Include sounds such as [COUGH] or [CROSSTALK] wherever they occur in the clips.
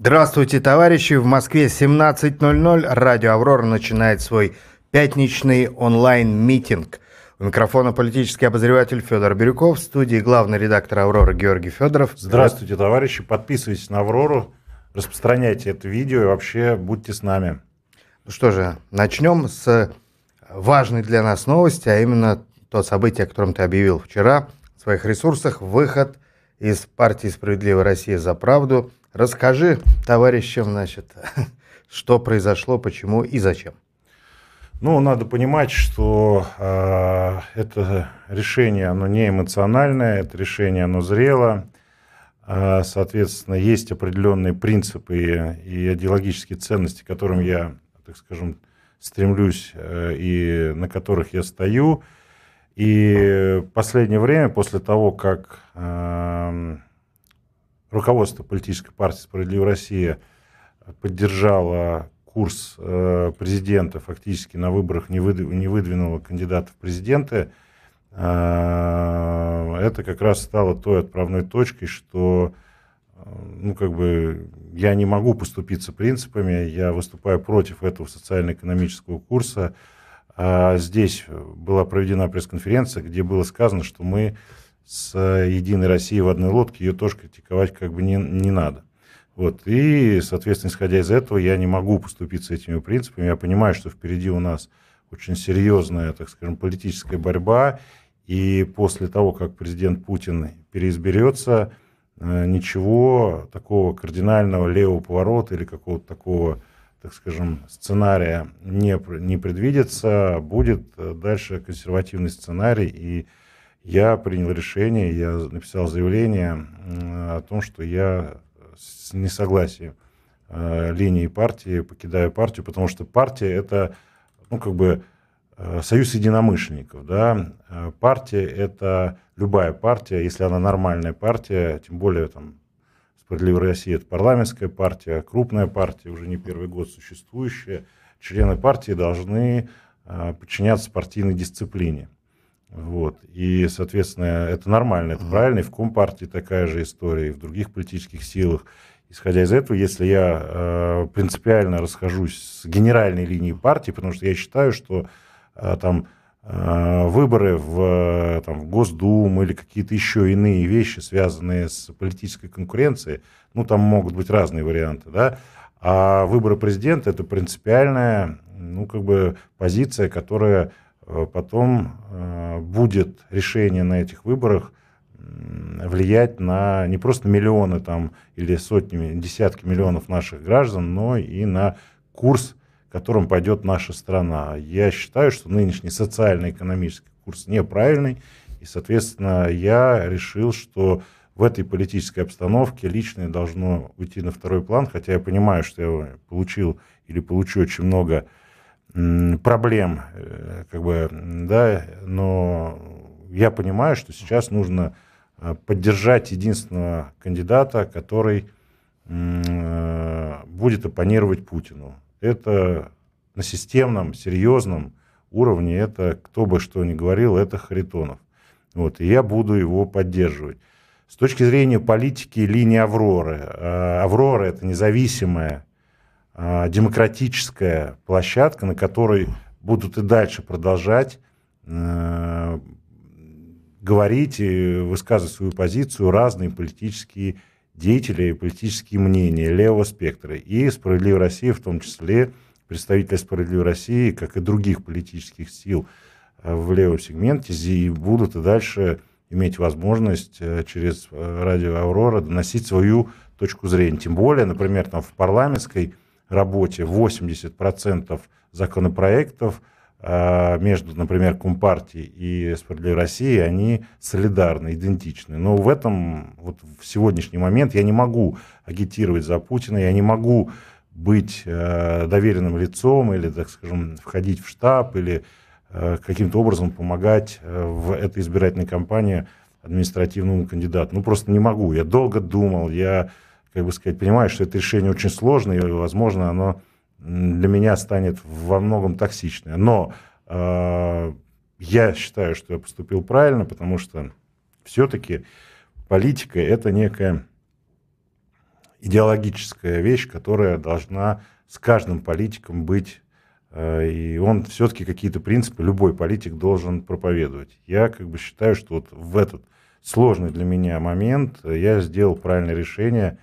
Здравствуйте, товарищи! В Москве 17.00. Радио «Аврора» начинает свой пятничный онлайн-митинг. У микрофона политический обозреватель Федор Бирюков, в студии главный редактор «Аврора» Георгий Федоров. Здравствуйте, товарищи! Подписывайтесь на «Аврору», распространяйте это видео и вообще будьте с нами. Ну что же, начнем с важной для нас новости, а именно то событие, о котором ты объявил вчера в своих ресурсах, выход из партии «Справедливая Россия за правду». Расскажи товарищам, значит, [LAUGHS] что произошло, почему и зачем. Ну, надо понимать, что э, это решение, оно не эмоциональное, это решение, оно зрело. Э, соответственно, есть определенные принципы и идеологические ценности, к которым я, так скажем, стремлюсь э, и на которых я стою. И последнее время, после того, как э, руководство политической партии «Справедливая Россия» поддержало курс э, президента, фактически на выборах не, выдв... выдвинуло кандидата в президенты, э, это как раз стало той отправной точкой, что э, ну, как бы, я не могу поступиться принципами, я выступаю против этого социально-экономического курса. А здесь была проведена пресс-конференция, где было сказано, что мы с «Единой Россией» в одной лодке, ее тоже критиковать как бы не, не надо. Вот. И, соответственно, исходя из этого, я не могу поступить с этими принципами. Я понимаю, что впереди у нас очень серьезная, так скажем, политическая борьба. И после того, как президент Путин переизберется, э, ничего такого кардинального левого поворота или какого-то такого, так скажем, сценария не, не предвидится. Будет э, дальше консервативный сценарий. И я принял решение, я написал заявление о том, что я с несогласием э, линии партии покидаю партию, потому что партия это, ну, как бы, э, союз единомышленников, да, э, партия это любая партия, если она нормальная партия, тем более там Справедливая Россия это парламентская партия, крупная партия, уже не первый год существующая, члены партии должны подчиняться партийной дисциплине. Вот. И, соответственно, это нормально, это правильно. И в Компартии такая же история, и в других политических силах. Исходя из этого, если я э, принципиально расхожусь с генеральной линией партии, потому что я считаю, что э, там э, выборы в, там, в Госдуму или какие-то еще иные вещи, связанные с политической конкуренцией, ну, там могут быть разные варианты, да, а выборы президента – это принципиальная, ну, как бы позиция, которая Э, потом э, будет решение на этих выборах влиять на не просто миллионы там, или сотни, десятки миллионов наших граждан, но и на курс, которым пойдет наша страна. Я считаю, что нынешний социально-экономический курс неправильный, и, соответственно, я решил, что в этой политической обстановке личное должно уйти на второй план, хотя я понимаю, что я получил или получу очень много проблем, э, как бы, да, но я понимаю, что сейчас нужно э, поддержать единственного кандидата, который э, будет оппонировать Путину. Это на системном, серьезном уровне, это кто бы что ни говорил, это Харитонов. Вот, и я буду его поддерживать. С точки зрения политики линии Авроры, Аврора это независимая демократическая площадка, на которой будут и дальше продолжать э, говорить и высказывать свою позицию разные политические деятели и политические мнения левого спектра. И «Справедливая Россия», в том числе представители «Справедливой России», как и других политических сил э, в левом сегменте, и будут и дальше иметь возможность э, через радио «Аврора» доносить свою точку зрения. Тем более, например, там в парламентской работе 80% законопроектов а, между, например, Компартией и Справедливой Россией, они солидарны, идентичны. Но в этом, вот в сегодняшний момент я не могу агитировать за Путина, я не могу быть э, доверенным лицом или, так скажем, входить в штаб или э, каким-то образом помогать в этой избирательной кампании административному кандидату. Ну, просто не могу. Я долго думал, я как бы сказать, понимаю, что это решение очень сложное, и, возможно, оно для меня станет во многом токсичное. Но э, я считаю, что я поступил правильно, потому что все-таки политика это некая идеологическая вещь, которая должна с каждым политиком быть, э, и он все-таки какие-то принципы любой политик должен проповедовать. Я как бы считаю, что вот в этот сложный для меня момент я сделал правильное решение.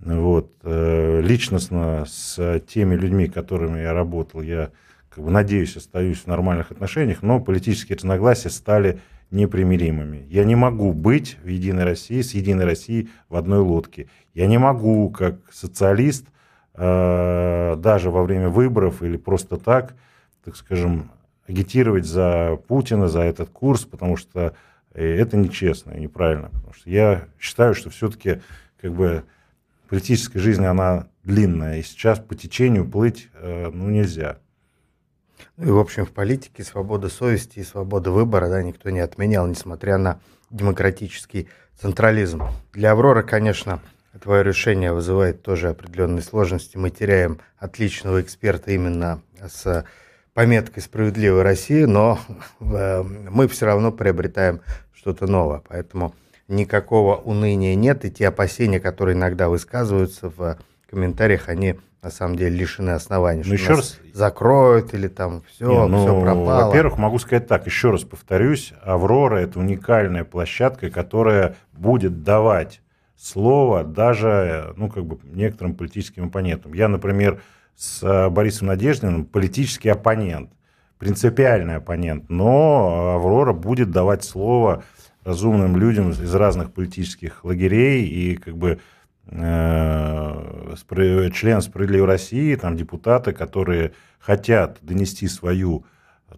Вот, э, личностно с теми людьми, которыми я работал, я как бы, надеюсь, остаюсь в нормальных отношениях, но политические разногласия стали непримиримыми. Я не могу быть в Единой России, с Единой Россией в одной лодке. Я не могу, как социалист, э, даже во время выборов или просто так, так скажем, агитировать за Путина, за этот курс, потому что э, это нечестно и неправильно. Потому что я считаю, что все-таки как бы политическая жизнь, она длинная, и сейчас по течению плыть э, ну, нельзя. Ну и, в общем, в политике свобода совести и свобода выбора да, никто не отменял, несмотря на демократический централизм. Для «Авроры», конечно, твое решение вызывает тоже определенные сложности. Мы теряем отличного эксперта именно с пометкой «Справедливая Россия», но [LAUGHS] э, мы все равно приобретаем что-то новое. Поэтому никакого уныния нет, и те опасения, которые иногда высказываются в комментариях, они на самом деле лишены оснований, ну, что еще раз закроют или там все, Не, ну, все пропало. Во-первых, могу сказать так, еще раз повторюсь, Аврора это уникальная площадка, которая будет давать слово даже, ну, как бы некоторым политическим оппонентам. Я, например, с э, Борисом Надеждиным политический оппонент, принципиальный оппонент, но Аврора будет давать слово разумным людям из разных политических лагерей и как бы Э, член «Справедливой России», там депутаты, которые хотят донести свою,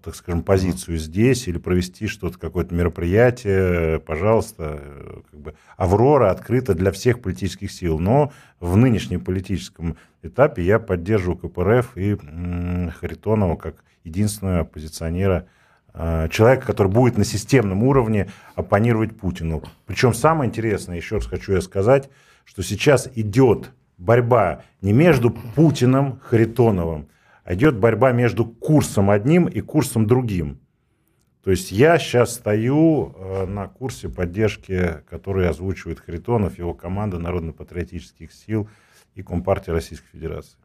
так скажем, позицию здесь или провести что-то, какое-то мероприятие, пожалуйста, э, как бы «Аврора» открыта для всех политических сил, но в нынешнем политическом этапе я поддерживаю КПРФ и Харитонова как единственного оппозиционера человека, который будет на системном уровне оппонировать Путину. Причем самое интересное, еще раз хочу я сказать, что сейчас идет борьба не между Путиным, Харитоновым, а идет борьба между курсом одним и курсом другим. То есть я сейчас стою э, на курсе поддержки, который озвучивает Харитонов, его команда Народно-патриотических сил и Компартия Российской Федерации.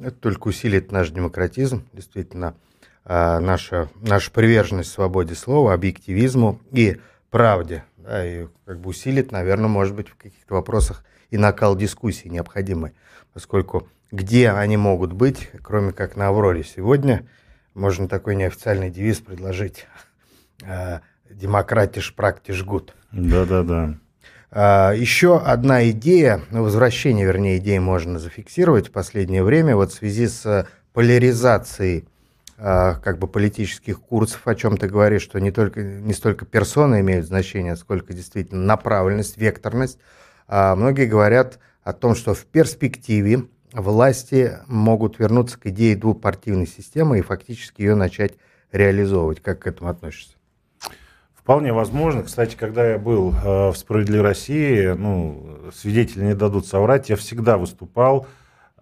Это только усилит наш демократизм, действительно, э, наша, наша приверженность свободе слова, объективизму и правде. Да, и как бы усилит, наверное, может быть, в каких-то вопросах и накал дискуссии необходимый, поскольку где они могут быть, кроме как на «Авроре» сегодня, можно такой неофициальный девиз предложить. Э, Демократиш практиш гуд. Да-да-да. А, еще одна идея, ну, возвращение, вернее, идеи можно зафиксировать в последнее время, вот в связи с поляризацией как бы политических курсов, о чем ты говоришь, что не, только, не столько персоны имеют значение, сколько действительно направленность, векторность. А многие говорят о том, что в перспективе власти могут вернуться к идее двупартийной системы и фактически ее начать реализовывать. Как к этому относишься? Вполне возможно. Кстати, когда я был э, в «Справедливой России», ну, свидетели не дадут соврать, я всегда выступал э,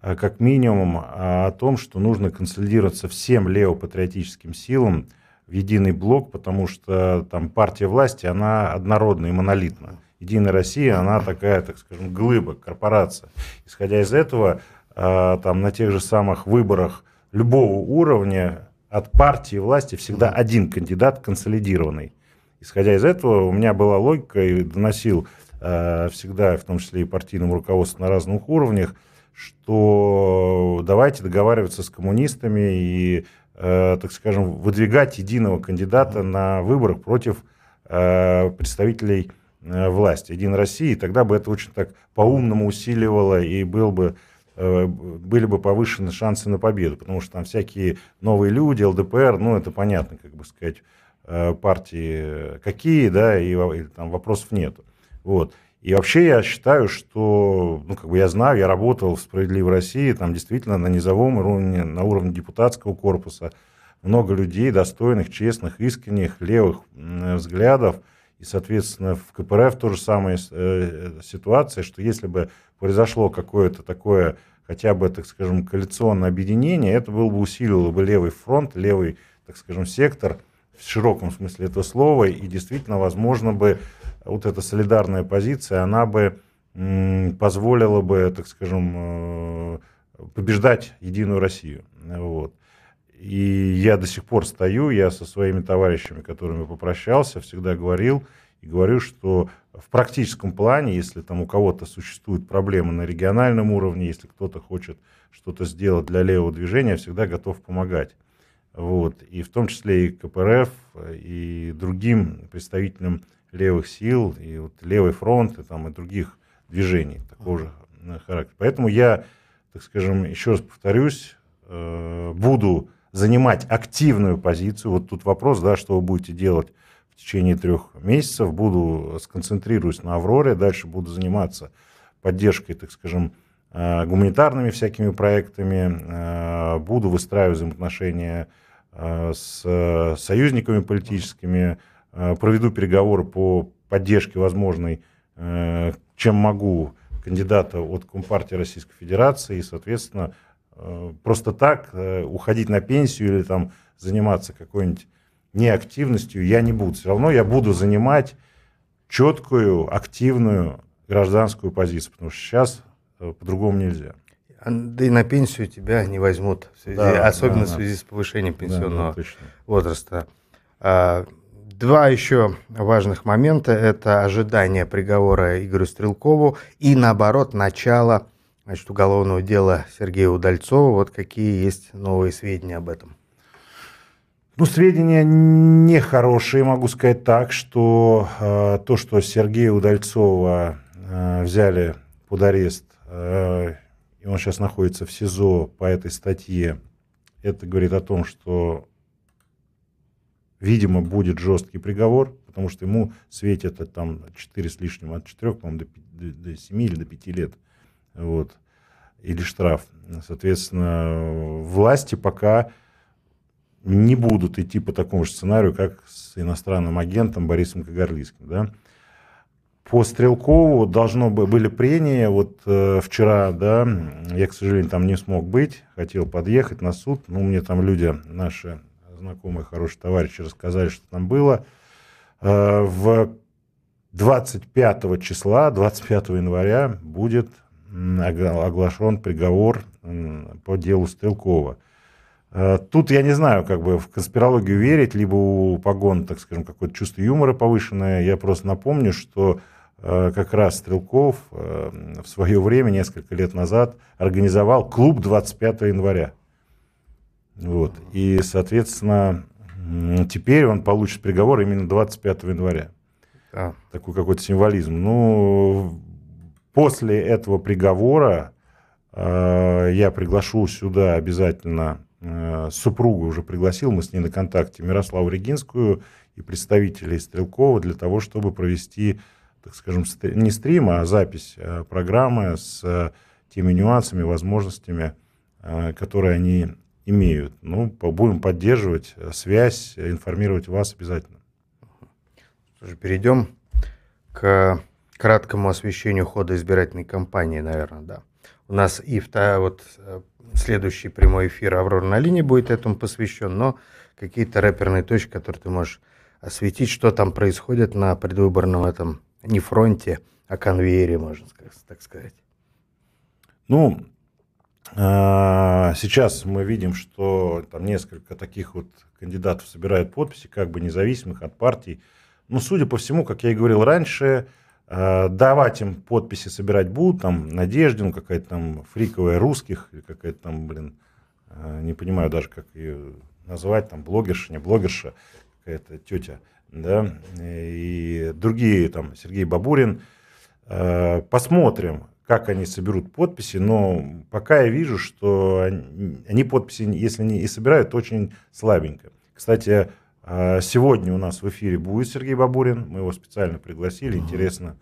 как минимум о том, что нужно консолидироваться всем левопатриотическим силам в единый блок, потому что там партия власти, она однородна и монолитна. Единая Россия, она такая, так скажем, глыба, корпорация. Исходя из этого, там на тех же самых выборах любого уровня от партии власти всегда один кандидат консолидированный. Исходя из этого, у меня была логика и доносил всегда, в том числе и партийному руководству на разных уровнях, что давайте договариваться с коммунистами и, а, так скажем, выдвигать единого кандидата на выборах против представителей Э, власть Единой России, тогда бы это очень так по-умному усиливало и был бы, э, были бы повышены шансы на победу, потому что там всякие новые люди, ЛДПР, ну это понятно, как бы сказать, э, партии какие, да, и, и там вопросов нету. Вот. И вообще я считаю, что, ну, как бы я знаю, я работал в «Справедливой России», там действительно на низовом уровне, на уровне депутатского корпуса, много людей достойных, честных, искренних, левых взглядов, и, соответственно, в КПРФ тоже самая э, ситуация, что если бы произошло какое-то такое, хотя бы, так скажем, коалиционное объединение, это было бы усилило бы левый фронт, левый, так скажем, сектор в широком смысле этого слова, и действительно, возможно бы, вот эта солидарная позиция, она бы позволило бы, так скажем, э, побеждать Единую Россию. Вот. И я до сих пор стою, я со своими товарищами, которыми попрощался, всегда говорил и говорю, что в практическом плане, если там у кого-то существуют проблемы на региональном уровне, если кто-то хочет что-то сделать для левого движения, я всегда готов помогать. Вот. И в том числе и КПРФ, и другим представителям левых сил, и вот левый фронт, и, там, и других движений такого же характера. Поэтому я, так скажем, еще раз повторюсь, э, буду занимать активную позицию. Вот тут вопрос, да, что вы будете делать в течение трех месяцев. Буду сконцентрируюсь на «Авроре», дальше буду заниматься поддержкой, так скажем, э, гуманитарными всякими проектами, э, буду выстраивать взаимоотношения с союзниками политическими, проведу переговоры по поддержке возможной чем могу кандидата от Компартии Российской Федерации, и, соответственно, э, просто так э, уходить на пенсию или там заниматься какой-нибудь неактивностью я не буду. Все равно я буду занимать четкую, активную гражданскую позицию, потому что сейчас э, по-другому нельзя. Да и на пенсию тебя не возьмут, связи, да, особенно да, в связи с повышением пенсионного да, да, возраста. Два еще важных момента – это ожидание приговора Игорю Стрелкову и, наоборот, начало значит, уголовного дела Сергея Удальцова. Вот какие есть новые сведения об этом? Ну, сведения нехорошие, могу сказать так, что э, то, что Сергея Удальцова э, взяли под арест, э, и он сейчас находится в СИЗО по этой статье, это говорит о том, что видимо, будет жесткий приговор, потому что ему светит там 4 с лишним, от 4, по-моему, до, до 7 или до 5 лет. Вот. Или штраф. Соответственно, власти пока не будут идти по такому же сценарию, как с иностранным агентом Борисом Кагарлицким. Да? По Стрелкову должно были прения, вот э, вчера, да, я, к сожалению, там не смог быть, хотел подъехать на суд, но мне там люди наши знакомые, хорошие товарищи рассказали, что там было. Э, в 25 числа, 25 января будет оглашен приговор по делу Стрелкова. Э, тут я не знаю, как бы в конспирологию верить, либо у погон, так скажем, какое-то чувство юмора повышенное. Я просто напомню, что э, как раз Стрелков в свое время, несколько лет назад, организовал клуб 25 января. Вот. И, соответственно, теперь он получит приговор именно 25 января. А. Такой какой-то символизм. Ну, после этого приговора э, я приглашу сюда обязательно э, супругу уже пригласил, мы с ней на контакте, Мирославу Регинскую и представителей Стрелкова для того, чтобы провести, так скажем, не стрим, а запись э, программы с э, теми нюансами, возможностями, э, которые они имеют. Ну, будем поддерживать э, связь, информировать вас обязательно. Перейдем к краткому освещению хода избирательной кампании, наверное, да. У нас и вторая, вот э, следующий прямой эфир «Аврора на линии» будет этому посвящен, но какие-то рэперные точки, которые ты можешь осветить, что там происходит на предвыборном этом, не фронте, а конвейере, можно так сказать. Ну, сейчас мы видим, что там несколько таких вот кандидатов собирают подписи, как бы независимых от партий. Ну, судя по всему, как я и говорил раньше, а, давать им подписи собирать будут, там, Надеждин, какая-то там фриковая русских, какая-то там, блин, а, не понимаю даже, как ее назвать, там, блогерша, не блогерша, какая-то тетя, да, и другие, там, Сергей Бабурин. Посмотрим, как они соберут подписи, но пока я вижу, что они, они подписи, если не и собирают, то очень слабенько. Кстати, а, сегодня у нас в эфире будет Сергей Бабурин, мы его специально пригласили, интересно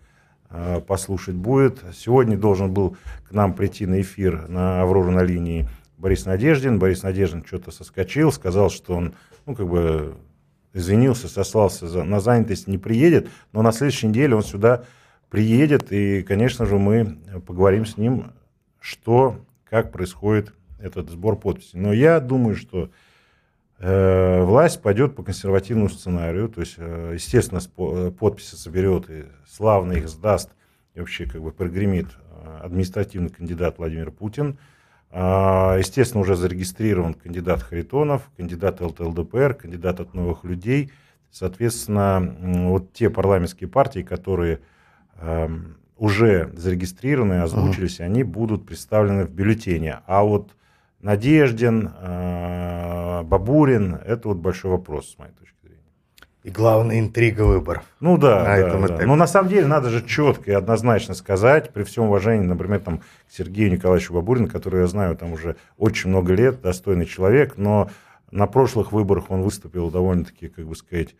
а, послушать будет. Сегодня должен был к нам прийти на эфир на «Аврору на линии» Борис Надеждин. Борис Надеждин что-то соскочил, сказал, что он, ну, как бы извинился, сослался за, на занятость, не приедет, но на следующей неделе он сюда приедет, и, конечно же, мы поговорим с ним, что, как происходит этот сбор подписей. Но я думаю, что э, власть пойдет по консервативному сценарию, то есть, э, естественно, подписи соберет и славно их сдаст и вообще как бы прогремит э, административный кандидат Владимир Путин. А, естественно, уже зарегистрирован кандидат Харитонов, кандидат ЛТЛДПР, кандидат от новых людей. Соответственно, вот те парламентские партии, которые уже зарегистрированы, озвучились, uh-huh. они будут представлены в бюллетене. А вот Надеждин, э, Бабурин, это вот большой вопрос, с моей точки зрения. И главная интрига выборов. Ну да, на да, этом да. Но на самом деле надо же четко и однозначно сказать, при всем уважении, например, там, к Сергею Николаевичу Бабурину, который я знаю там уже очень много лет, достойный человек, но на прошлых выборах он выступил довольно-таки, как бы сказать,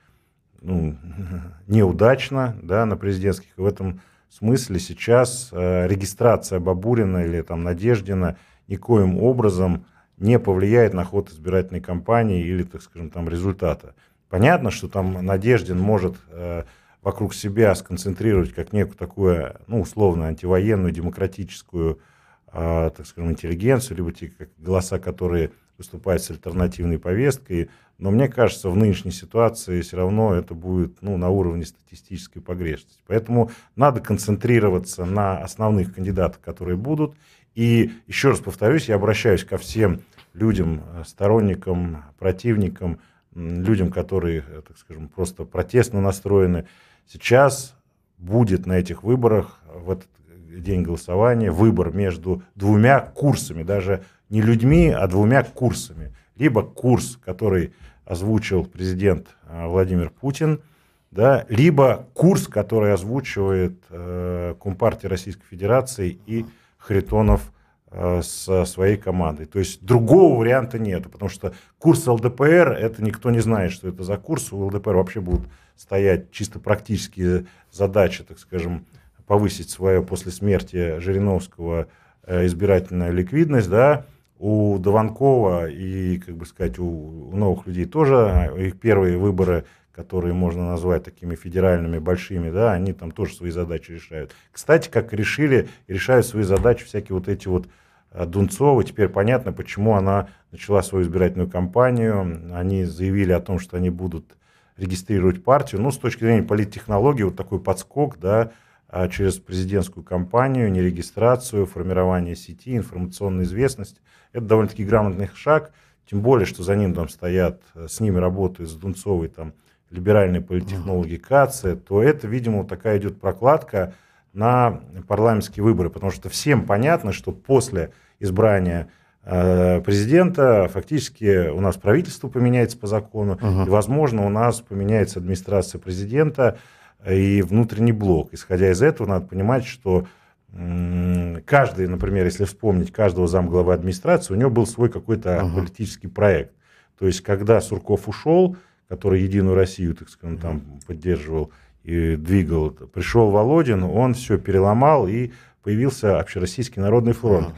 ну, [LAUGHS] неудачно да, на президентских. В этом смысле сейчас э, регистрация Бабурина или там Надеждина никоим образом не повлияет на ход избирательной кампании или, так скажем, там результата. Понятно, что там Надеждин может э, вокруг себя сконцентрировать как некую такую, ну, условно, антивоенную, демократическую, э, так скажем, интеллигенцию, либо те как голоса, которые выступают с альтернативной повесткой. Но мне кажется, в нынешней ситуации все равно это будет ну, на уровне статистической погрешности. Поэтому надо концентрироваться на основных кандидатах, которые будут, и еще раз повторюсь, я обращаюсь ко всем людям, э, сторонникам, противникам, людям, которые, э, так скажем, просто протестно настроены. Сейчас будет на этих выборах, в этот день голосования, выбор между двумя курсами, даже не людьми, а двумя курсами. Либо курс, который озвучил президент э, Владимир Путин, да, либо курс, который озвучивает э, Компартия Российской Федерации и Харитонов э, со своей командой. То есть другого варианта нет, потому что курс ЛДПР, это никто не знает, что это за курс. У ЛДПР вообще будут стоять чисто практические задачи, так скажем, повысить свою после смерти Жириновского э, избирательную ликвидность, да, у Дованкова и, как бы сказать, у, новых людей тоже их первые выборы которые можно назвать такими федеральными большими, да, они там тоже свои задачи решают. Кстати, как решили, решают свои задачи всякие вот эти вот а, Дунцовы. Теперь понятно, почему она начала свою избирательную кампанию. Они заявили о том, что они будут регистрировать партию. Ну, с точки зрения политтехнологии, вот такой подскок, да, через президентскую кампанию, нерегистрацию, формирование сети, информационной известности. Это довольно-таки грамотный шаг, тем более, что за ним там стоят, э, с ними работают, с Дунцовой там либеральные политтехнологи КАЦИ, то это, видимо, такая идет прокладка на парламентские выборы, потому что всем понятно, что после избрания э, президента фактически у нас правительство поменяется по закону, uh и, возможно, у нас поменяется администрация президента и внутренний блок. Исходя из этого, надо понимать, что каждый, например, если вспомнить каждого замглавы администрации, у него был свой какой-то uh политический проект. То есть, когда Сурков ушел, который Единую Россию, так скажем, там поддерживал и двигал. Пришел Володин, он все переломал и появился Общероссийский народный фронт.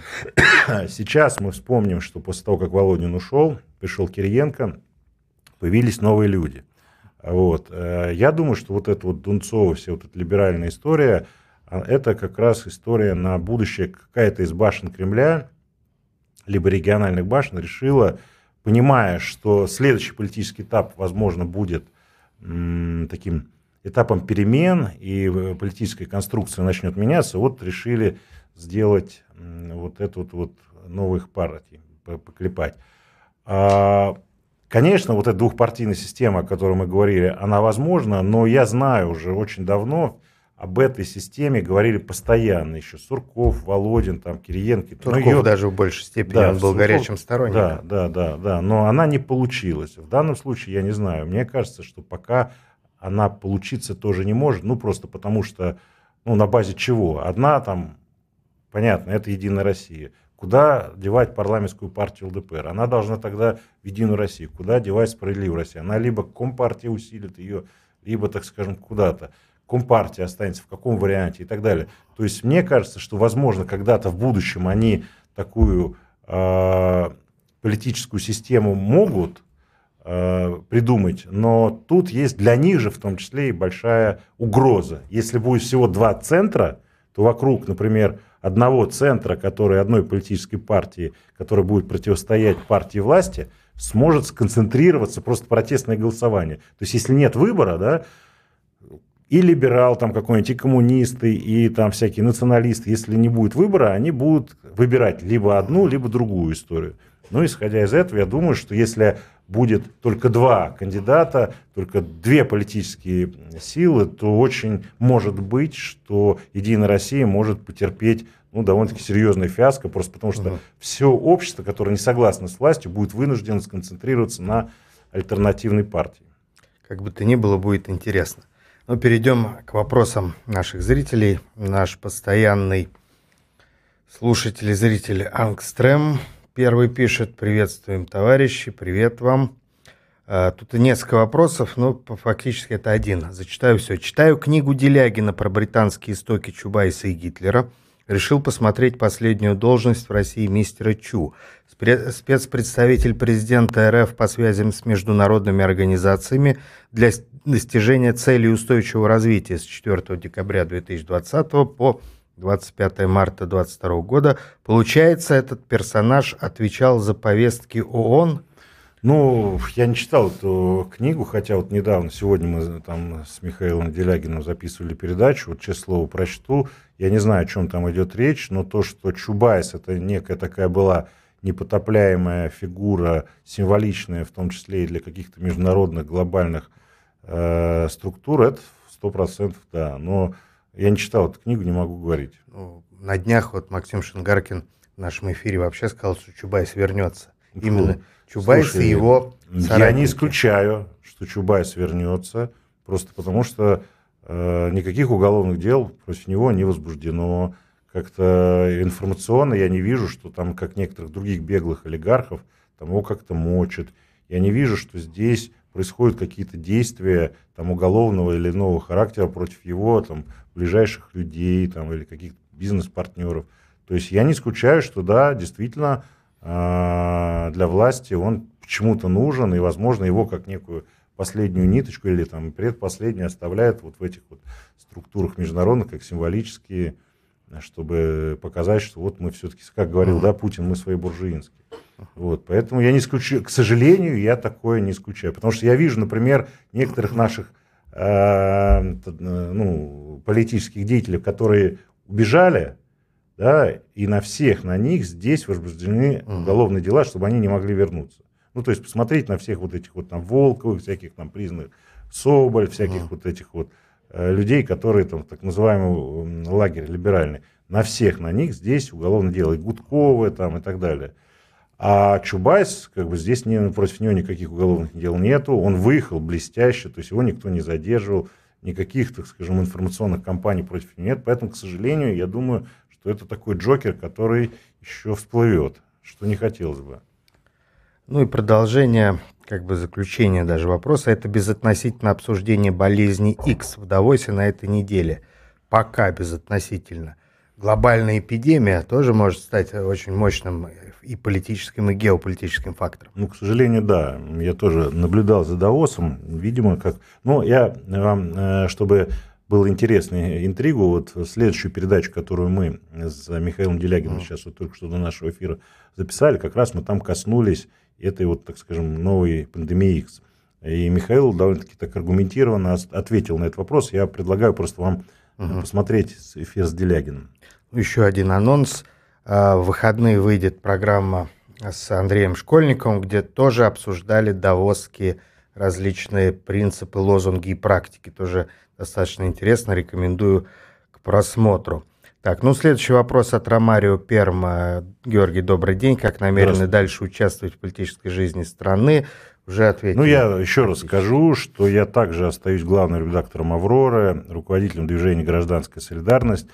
Ага. [COUGHS] Сейчас мы вспомним, что после того, как Володин ушел, пришел Кириенко, появились новые люди. Вот. Э, я думаю, что вот эта вот Дунцова, вся вот эта либеральная история, а, это как раз история на будущее. Какая-то из башен Кремля, либо региональных башен решила понимая, что следующий политический этап, возможно, будет таким этапом перемен, и политическая конструкция начнет меняться, вот решили сделать вот эту вот, новых партий, поклепать. Конечно, вот эта двухпартийная система, о которой мы говорили, она возможна, но я знаю уже очень давно, об этой системе говорили постоянно еще Сурков, Володин, там, Кириенко. Сурков ее... даже в большей степени, да, он был Сурков... горячим сторонником. Да, да, да, да, но она не получилась. В данном случае я не знаю, мне кажется, что пока она получиться тоже не может, ну просто потому что, ну на базе чего? Одна там, понятно, это Единая Россия. Куда девать парламентскую партию ЛДПР? Она должна тогда в Единую Россию. Куда девать справедливую Россию? Она либо Компартия усилит ее, либо, так скажем, куда-то. Компартия останется в каком варианте и так далее. То есть мне кажется, что, возможно, когда-то в будущем они такую э, политическую систему могут э, придумать, но тут есть для них же в том числе и большая угроза. Если будет всего два центра, то вокруг, например, одного центра, который одной политической партии, которая будет противостоять партии власти, сможет сконцентрироваться просто протестное голосование. То есть если нет выбора, да, и либерал там какой-нибудь, и коммунисты, и там всякие националисты, если не будет выбора, они будут выбирать либо одну, либо другую историю. Но исходя из этого, я думаю, что если будет только два кандидата, только две политические силы, то очень может быть, что Единая Россия может потерпеть ну, довольно-таки серьезный фиаско, просто потому что угу. все общество, которое не согласно с властью, будет вынуждено сконцентрироваться на альтернативной партии. Как бы то ни было, будет интересно. Но ну, перейдем к вопросам наших зрителей. Наш постоянный слушатель и зритель Ангстрем первый пишет «Приветствуем, товарищи, привет вам». А, тут несколько вопросов, но фактически это один. Зачитаю все. Читаю книгу Делягина про британские истоки Чубайса и Гитлера. Решил посмотреть последнюю должность в России мистера Чу. Спецпредставитель президента РФ по связям с международными организациями для достижения целей устойчивого развития с 4 декабря 2020 по 25 марта 2022 года. Получается, этот персонаж отвечал за повестки ООН? Ну, я не читал эту книгу, хотя вот недавно, сегодня мы там с Михаилом Делягиным записывали передачу, вот честное слово прочту, я не знаю, о чем там идет речь, но то, что Чубайс это некая такая была непотопляемая фигура, символичная в том числе и для каких-то международных глобальных э, структур, это сто процентов да. Но я не читал эту книгу, не могу говорить. Ну, на днях вот Максим Шингаркин в нашем эфире вообще сказал, что Чубайс вернется. Фу. Именно Чубайс Слушай, и его соратники. Я не исключаю, что Чубайс вернется, просто потому что э, никаких уголовных дел против него не возбуждено. Как-то информационно я не вижу, что там, как некоторых других беглых олигархов, там его как-то мочат. Я не вижу, что здесь происходят какие-то действия там, уголовного или иного характера против его там, ближайших людей там, или каких-то бизнес-партнеров. То есть я не скучаю, что да, действительно а, для власти он почему-то нужен, и, возможно, его как некую последнюю ниточку или там предпоследнюю оставляют вот в этих вот структурах международных, как символические, чтобы показать, что вот мы все-таки, как говорил, да, Путин, мы свои буржуинские. Вот, поэтому я не скучаю, к сожалению, я такое не скучаю, потому что я вижу, например, некоторых наших ну, политических деятелей, которые убежали, да, и на всех на них здесь возбуждены уголовные дела, чтобы они не могли вернуться. Ну, то есть посмотреть на всех вот этих вот там Волковых, всяких там признанных Соболь, всяких вот этих вот э, людей, которые там так называемый лагерь либеральный. На всех на них здесь уголовное дело, и Гудковы там и так далее. А Чубайс, как бы здесь не, против него никаких уголовных дел нету, он выехал блестяще, то есть его никто не задерживал, никаких, так скажем, информационных кампаний против него нет, поэтому, к сожалению, я думаю, что это такой Джокер, который еще всплывет, что не хотелось бы. Ну и продолжение, как бы заключение даже вопроса, это безотносительно обсуждения болезни X в Давосе на этой неделе. Пока безотносительно. Глобальная эпидемия тоже может стать очень мощным и политическим, и геополитическим фактором. Ну, к сожалению, да. Я тоже наблюдал за Давосом. Видимо, как... Ну, я вам, э, чтобы было интересно интригу, вот следующую передачу, которую мы с Михаилом Делягиным mm. сейчас вот только что до нашего эфира записали, как раз мы там коснулись этой вот, так скажем, новой пандемии X. И Михаил довольно-таки так аргументированно ответил на этот вопрос. Я предлагаю просто вам угу. посмотреть эфир с Делягиным. Еще один анонс – в выходные выйдет программа с Андреем Школьниковым, где тоже обсуждали давосские различные принципы, лозунги и практики. Тоже достаточно интересно, рекомендую к просмотру. Так, ну следующий вопрос от Ромарио Перма. Георгий, добрый день. Как намерены дальше участвовать в политической жизни страны? Уже ответил. Ну, я еще раз скажу, что я также остаюсь главным редактором «Авроры», руководителем движения «Гражданская солидарность».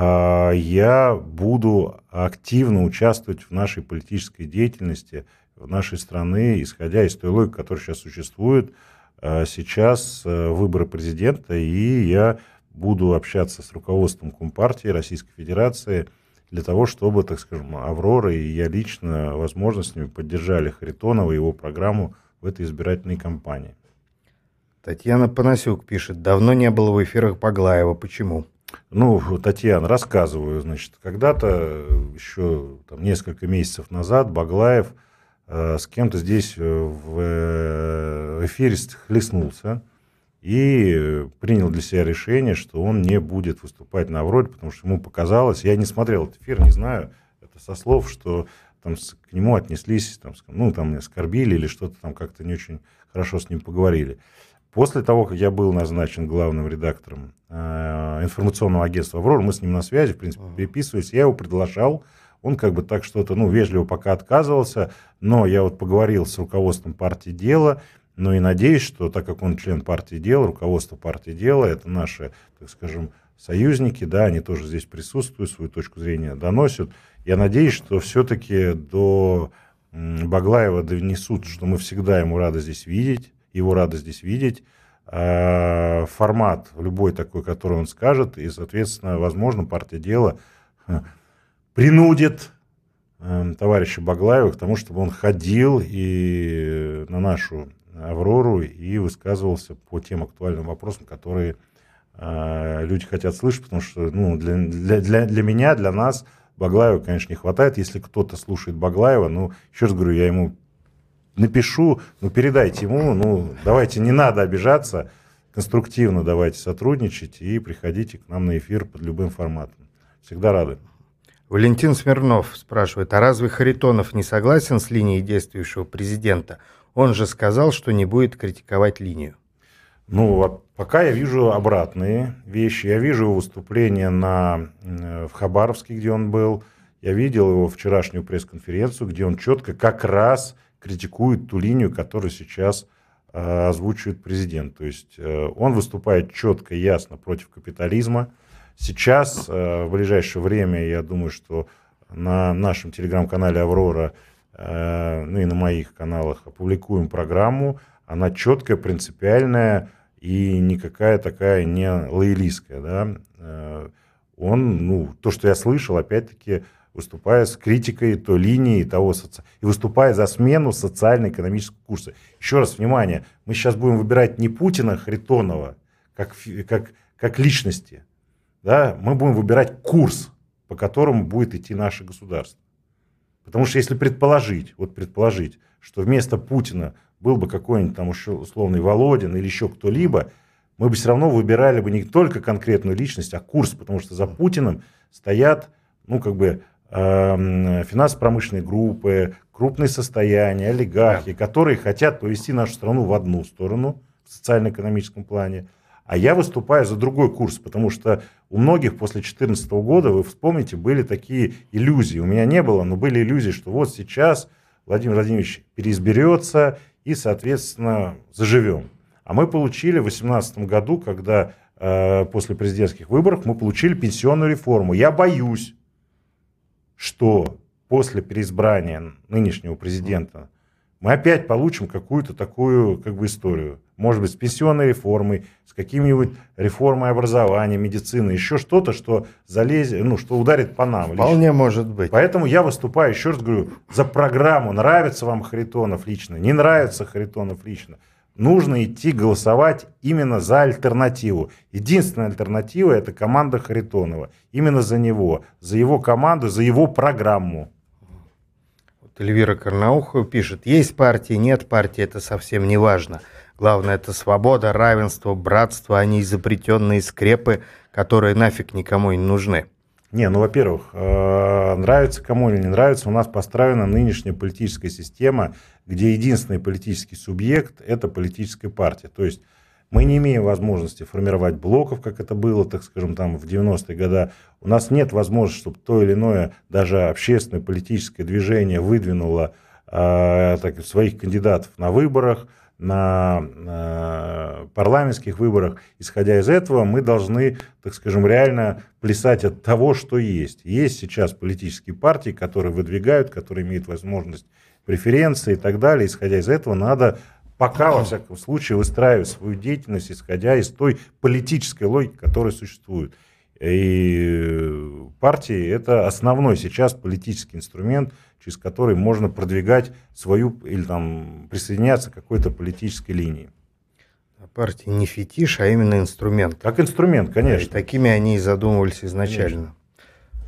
А, я буду активно участвовать в нашей политической деятельности в нашей страны, исходя из той логики, которая сейчас существует. А, сейчас э, выборы президента, и я буду общаться с руководством Компартии Российской Федерации для того, чтобы, так скажем, Аврора и я лично возможностями поддержали Харитонова и его программу в этой избирательной кампании. Татьяна Панасюк пишет, давно не было в эфирах Баглаева. Почему? Ну, Татьяна, рассказываю. Значит, когда-то, еще там, несколько месяцев назад, Баглаев э, с кем-то здесь э, в э, эфире хлестнулся. и принял для себя решение, что он не будет выступать на Авроре, потому что ему показалось, я не смотрел этот эфир, не знаю, это со слов, что там к нему отнеслись, там, ну, там оскорбили или что-то там как-то не очень хорошо с ним поговорили. После того, как я был назначен главным редактором э, информационного агентства «Аврора», мы с ним на связи, в принципе, переписывались, я его приглашал, он как бы так что-то, ну, вежливо пока отказывался, но я вот поговорил с руководством партии «Дело», ну и надеюсь, что так как он член партии «Дело», руководство партии «Дело», это наши, так скажем, союзники, да, они тоже здесь присутствуют, свою точку зрения доносят. Я надеюсь, что все-таки до Баглаева донесут, что мы всегда ему рады здесь видеть, его рады здесь видеть, а, формат любой такой, который он скажет, и, соответственно, возможно, партия дела принудит эм, товарища Баглаева к тому, чтобы он ходил и на нашу Аврору и высказывался по тем актуальным вопросам, которые э, люди хотят слышать, потому что ну, для, для, для меня, для нас Баглаева, конечно, не хватает. Если кто-то слушает Баглаева, ну, еще раз говорю, я ему напишу, ну, передайте ему, ну, давайте, не надо обижаться, конструктивно давайте сотрудничать и приходите к нам на эфир под любым форматом. Всегда рады. Валентин Смирнов спрашивает, а разве Харитонов не согласен с линией действующего президента? Он же сказал, что не будет критиковать линию. Ну, пока я вижу обратные вещи. Я вижу его выступление на, в Хабаровске, где он был. Я видел его вчерашнюю пресс-конференцию, где он четко как раз критикует ту линию, которую сейчас э, озвучивает президент. То есть э, он выступает четко и ясно против капитализма. Сейчас, э, в ближайшее время, я думаю, что на нашем телеграм-канале «Аврора», ну и на моих каналах опубликуем программу. Она четкая, принципиальная и никакая такая не лоялистская. Да? Он, ну, то, что я слышал, опять-таки, выступая с критикой той линии, того соци... и выступая за смену социально-экономического курса. Еще раз, внимание, мы сейчас будем выбирать не Путина Харитонова как, как, как личности, да, мы будем выбирать курс, по которому будет идти наше государство. Потому что если предположить, вот предположить, что вместо Путина был бы какой-нибудь там условный Володин или еще кто-либо, мы бы все равно выбирали бы не только конкретную личность, а курс, потому что за Путиным стоят, ну, как бы, финансово-промышленные группы, крупные состояния, олигархи, которые хотят повести нашу страну в одну сторону в социально-экономическом плане, а я выступаю за другой курс, потому что у многих после 2014 года, вы вспомните, были такие иллюзии. У меня не было, но были иллюзии, что вот сейчас Владимир Владимирович переизберется и, соответственно, заживем. А мы получили в 2018 году, когда э, после президентских выборов мы получили пенсионную реформу. Я боюсь, что после переизбрания нынешнего президента мы опять получим какую-то такую как бы историю. Может быть, с пенсионной реформой, с какими-нибудь реформой образования, медицины, еще что-то, что залезет, ну, что ударит по нам. Вполне лично. может быть. Поэтому я выступаю, еще раз говорю, за программу. Нравится вам Харитонов лично, не нравится Харитонов лично. Нужно идти голосовать именно за альтернативу. Единственная альтернатива – это команда Харитонова. Именно за него, за его команду, за его программу. Эльвира Карнаухова пишет, есть партии, нет партии, это совсем не важно. Главное, это свобода, равенство, братство, а не изобретенные скрепы, которые нафиг никому не нужны. Не, ну, во-первых, э, нравится кому или не нравится, у нас построена нынешняя политическая система, где единственный политический субъект – это политическая партия. То есть мы не имеем возможности формировать блоков, как это было, так скажем, там в 90-е годы. У нас нет возможности, чтобы то или иное, даже общественное политическое движение выдвинуло э, так, своих кандидатов на выборах, на э, парламентских выборах. Исходя из этого, мы должны, так скажем, реально плясать от того, что есть. Есть сейчас политические партии, которые выдвигают, которые имеют возможность преференции и так далее. Исходя из этого, надо пока, во всяком случае, выстраивать свою деятельность, исходя из той политической логики, которая существует. И партии – это основной сейчас политический инструмент, через который можно продвигать свою или там присоединяться к какой-то политической линии. А партии не фетиш, а именно инструмент. Как инструмент, конечно. И такими они и задумывались изначально. Конечно.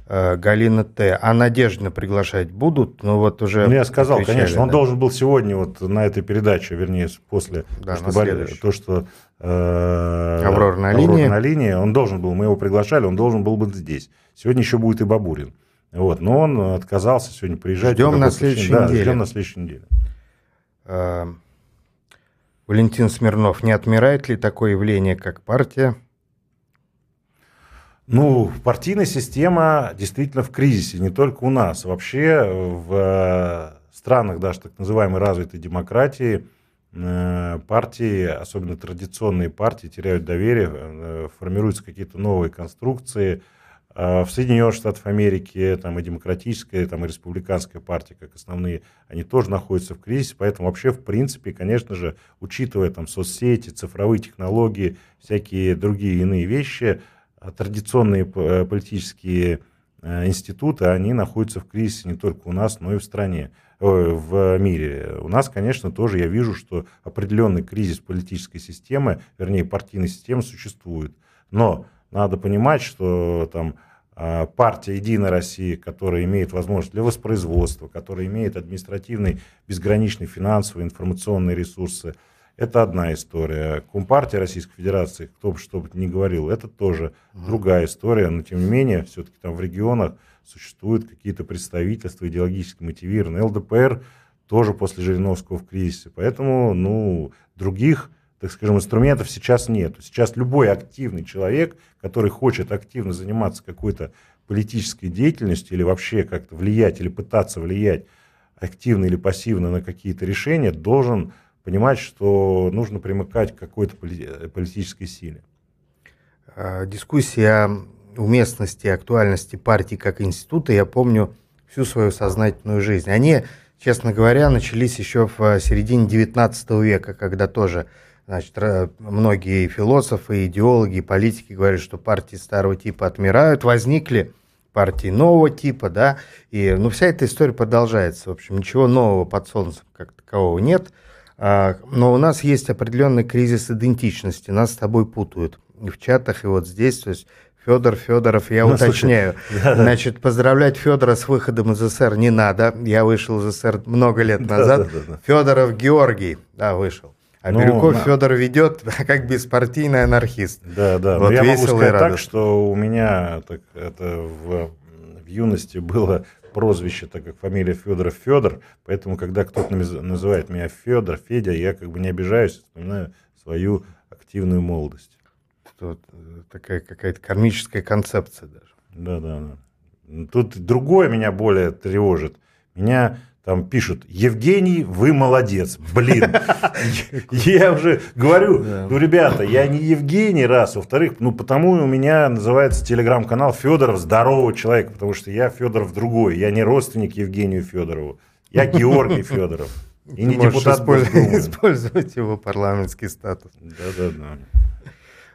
э, Галина Т. А Надеждина приглашать будут? Ну вот уже Ну, я сказал, отвечали, конечно, он да. должен был сегодня вот на этой передаче, вернее, после, да, то, что, то, что э, Аврора на линии. на линии, он должен был, мы его приглашали, он должен был быть здесь. Сегодня еще будет и Бабурин. Вот, но он отказался сегодня приезжать. Ждем на следующей да, неделе. Ждем на следующей неделе. Э, Валентин Смирнов, не отмирает ли такое явление, как партия? Ну, партийная система действительно в кризисе, не только у нас. Вообще в э, странах даже так называемой развитой демократии э, партии, особенно традиционные партии, теряют доверие, формируются какие-то новые конструкции. В Соединенных Штатах Америки там и демократическая, там и республиканская партия, как основные, они тоже находятся в кризисе, поэтому вообще, в принципе, конечно же, учитывая там соцсети, цифровые технологии, всякие другие иные вещи, традиционные э, политические э, институты, они находятся в кризисе не только у нас, но и в стране, в мире. У нас, конечно, тоже я вижу, что определенный кризис политической системы, вернее, партийной системы существует. Но надо понимать, что там а, партия «Единая Россия», которая имеет возможность для воспроизводства, которая имеет административный, безграничный финансовый, информационные ресурсы – это одна история. Компартия Российской Федерации, кто бы что бы ни говорил, это тоже угу. другая история. Но тем не менее, все-таки там в регионах существуют какие-то представительства идеологически мотивированные. ЛДПР тоже после Жириновского в кризисе. Поэтому, ну, других, так скажем, инструментов сейчас нет. Сейчас любой активный человек, который хочет активно заниматься какой-то политической деятельностью или вообще как-то влиять или пытаться влиять активно или пассивно на какие-то решения, должен понимать, что нужно примыкать к какой-то политической силе. А, дискуссия о уместности актуальности партии как института, я помню всю свою сознательную жизнь. Они, честно говоря, начались еще в середине XIX века, когда тоже значит, многие философы, идеологи, политики говорят, что партии старого типа отмирают, возникли партии нового типа, да, и ну, вся эта история продолжается. В общем, ничего нового под солнцем как такового нет. А, но у нас есть определенный кризис идентичности, нас с тобой путают и в чатах, и вот здесь, то есть Федор Федоров, я ну, уточняю. Слушай, да, Значит, поздравлять Федора с выходом из СССР не надо. Я вышел из СССР много лет назад. Да, да, да, Федоров Георгий, да, вышел. А ну, Бирюков на... Федор ведет [LAUGHS] как беспартийный анархист. Да, да. Вот Но я могу сказать так, что у меня так, это в, в юности было прозвище, так как фамилия Федоров Федор, поэтому, когда кто-то называет меня Федор, Федя, я как бы не обижаюсь, вспоминаю свою активную молодость. Тут э, такая какая-то кармическая концепция даже. Да, да, да. Тут другое меня более тревожит. Меня там пишут, Евгений, вы молодец. Блин, я уже говорю, ну, ребята, я не Евгений, раз, во-вторых, ну, потому у меня называется телеграм-канал Федоров здорового человека, потому что я Федоров другой, я не родственник Евгению Федорову, я Георгий Федоров. И не депутат использовать его парламентский статус. Да, да, да.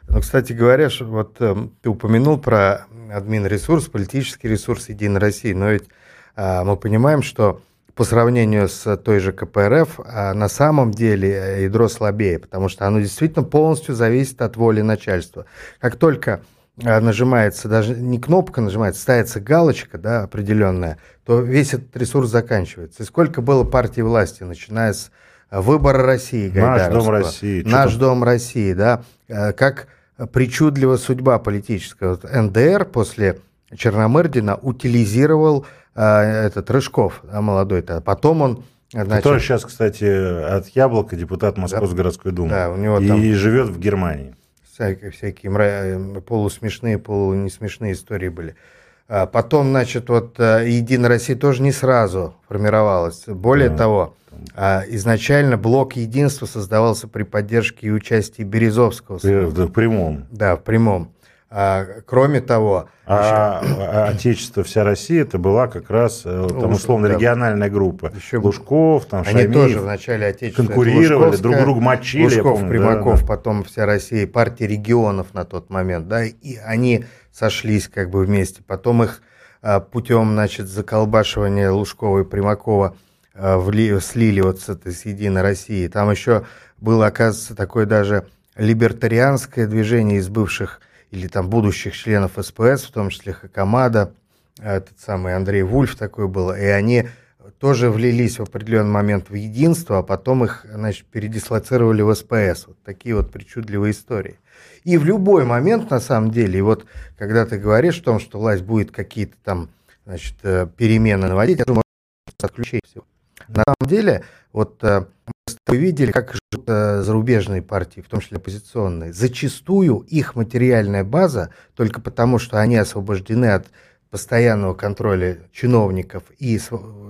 Ну, кстати говоря, вот э, ты упомянул про админ ресурс, политический ресурс Единой России, но ведь э, мы понимаем, что по сравнению с той же КПРФ, а на самом деле э, ядро слабее, потому что оно действительно полностью зависит от воли начальства. Как только э, нажимается, даже не кнопка нажимается, ставится галочка да, определенная, то весь этот ресурс заканчивается. И сколько было партий власти, начиная с э, выбора России, Наш Дом России. Наш Дом России, да, как причудлива судьба политическая. Вот НДР после Черномырдина утилизировал этот Рыжков, а, молодой-то. Потом он Значит, Который сейчас, кстати, от Яблока депутат Московской да, городской думы. Да, у него и там живет в Германии. Всякие, всякие э, полусмешные, полунесмешные истории были. А потом, значит, вот э, Единая Россия тоже не сразу формировалась. Более да, того, там... изначально блок единства создавался при поддержке и участии Березовского. В прямом. Да, в прямом. А, кроме того... А, еще... а Отечество вся Россия, это была как раз, э, там, условно, региональная группа. Еще... Лужков, там, Они Шамиев, тоже в начале Отечества... Конкурировали, друг друга мочили. Лужков, помню, Примаков, да, да. потом вся Россия, партия регионов на тот момент, да, и они сошлись как бы вместе. Потом их а, путем, значит, заколбашивания Лужкова и Примакова а, вли, слили вот с этой с Единой России. Там еще было, оказывается, такое даже либертарианское движение из бывших или там будущих членов СПС, в том числе Хакамада, этот самый Андрей Вульф такой был, и они тоже влились в определенный момент в единство, а потом их, значит, передислоцировали в СПС. Вот такие вот причудливые истории. И в любой момент, на самом деле, и вот когда ты говоришь о том, что власть будет какие-то там, значит, э, перемены наводить, я думаю, отключить всего. На самом деле, вот мы видели, как живут э, зарубежные партии, в том числе оппозиционные. Зачастую их материальная база, только потому что они освобождены от постоянного контроля чиновников и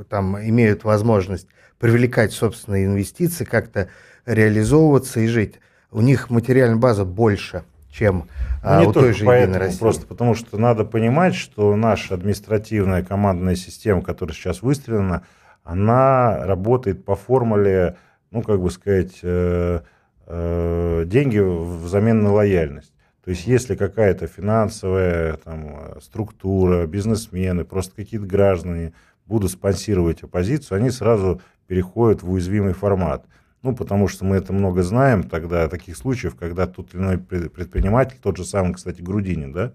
там имеют возможность привлекать собственные инвестиции, как-то реализовываться и жить, у них материальная база больше, чем ну, а, у той же поэтому, России. Просто потому что надо понимать, что наша административная командная система, которая сейчас выстроена, она работает по формуле, ну, как бы сказать, э, э, деньги взамен на лояльность. То есть если какая-то финансовая там, структура, бизнесмены, просто какие-то граждане будут спонсировать оппозицию, они сразу переходят в уязвимый формат. Ну, потому что мы это много знаем тогда, таких случаев, когда тот или иной предприниматель, тот же самый, кстати, Грудинин, да,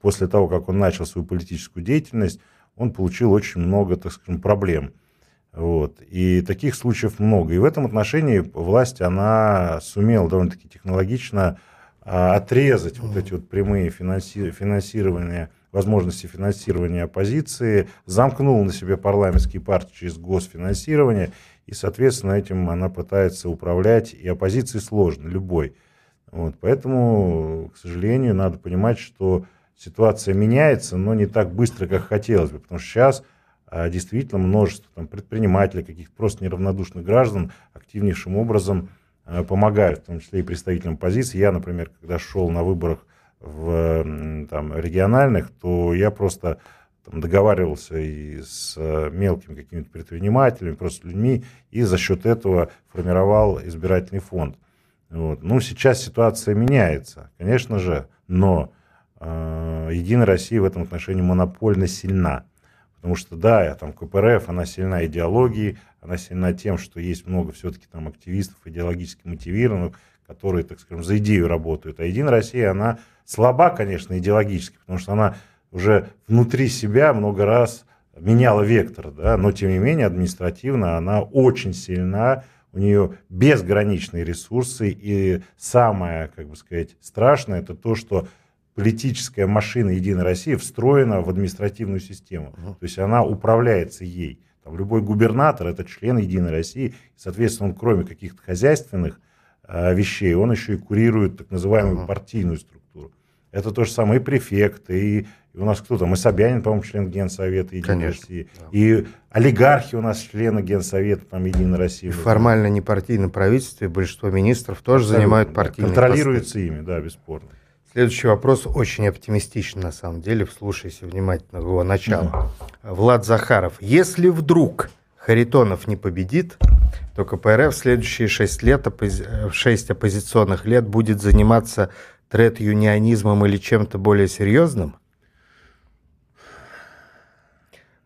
после того, как он начал свою политическую деятельность, он получил очень много, так скажем, проблем. Вот. И таких случаев много. И в этом отношении власть, она сумела довольно-таки технологично а, отрезать вот эти вот прямые финанси финансирования, возможности финансирования оппозиции, замкнул на себе парламентские партии через госфинансирование, и, соответственно, этим она пытается управлять, и оппозиции сложно, любой. Вот, поэтому, к сожалению, надо понимать, что ситуация меняется, но не так быстро, как хотелось бы, потому что сейчас действительно множество там, предпринимателей, каких-то просто неравнодушных граждан активнейшим образом Э, помогают, в том числе и представителям позиции. Я, например, когда шел на выборах в там, региональных, то я просто там, договаривался и с э, мелкими какими-то предпринимателями, просто людьми, и за счет этого формировал избирательный фонд. Вот. Ну, сейчас ситуация меняется, конечно же, но э, Единая Россия в этом отношении монопольно сильна. Потому что, да, я там КПРФ, она сильна идеологией, она сильна тем, что есть много все-таки там активистов идеологически мотивированных, которые, так скажем, за идею работают. А Единая Россия, она слаба, конечно, идеологически, потому что она уже внутри себя много раз меняла вектор, да, но тем не менее административно она очень сильна, у нее безграничные ресурсы, и самое, как бы сказать, страшное, это то, что политическая машина Единой России встроена в административную систему. Uh-huh. То есть она управляется ей. Там, любой губернатор это член Единой России. Соответственно, он кроме каких-то хозяйственных э, вещей, он еще и курирует так называемую uh-huh. партийную структуру. Это то же самое и префекты, и, и у нас кто там, и Собянин, по-моему, член Генсовета Единой Конечно, России, да. и олигархи у нас члены Генсовета там, Единой России. И формально не партийное правительство, большинство министров тоже Абсолютно, занимают партийные Контролируется посты. ими, да, бесспорно. Следующий вопрос очень оптимистичен, на самом деле, вслушайся внимательно в его начало. Mm. Влад Захаров. Если вдруг Харитонов не победит, то КПРФ в следующие шесть лет, шесть оппозиционных лет будет заниматься тред-юнионизмом или чем-то более серьезным?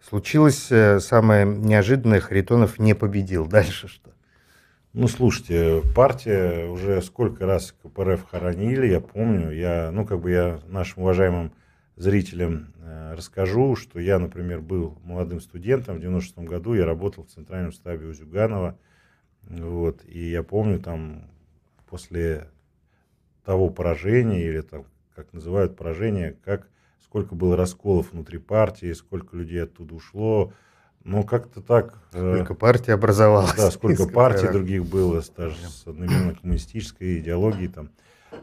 Случилось э, самое неожиданное, Харитонов не победил. [LAUGHS] Дальше что? Ну, слушайте, партия уже сколько раз КПРФ хоронили, я помню. Я, ну, как бы я нашим уважаемым зрителям э, расскажу, что я, например, был молодым студентом в 96 году, я работал в центральном штабе у Зюганова. Вот, и я помню там после того поражения, или там, как называют поражение, как, сколько было расколов внутри партии, сколько людей оттуда ушло, ну, как-то так. Э, сколько партий образовалось. Да, сколько партий других было, даже с одновременно коммунистической идеологией там.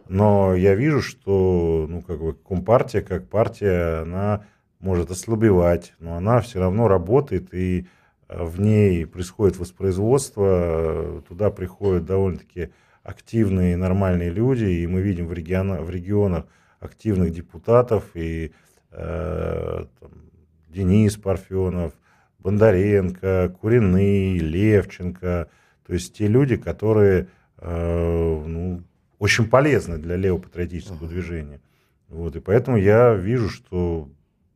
Но я вижу, что, ну, как бы Компартия, как партия, она может ослабевать, но она все равно работает, и э, в ней происходит воспроизводство, туда приходят довольно-таки активные, нормальные люди, и мы видим в, региона, в регионах активных депутатов, и э, там, Денис Парфенов, Бондаренко, Куриный, Левченко, то есть те люди, которые э, ну, очень полезны для левопатриотического uh-huh. движения. Вот, и поэтому я вижу, что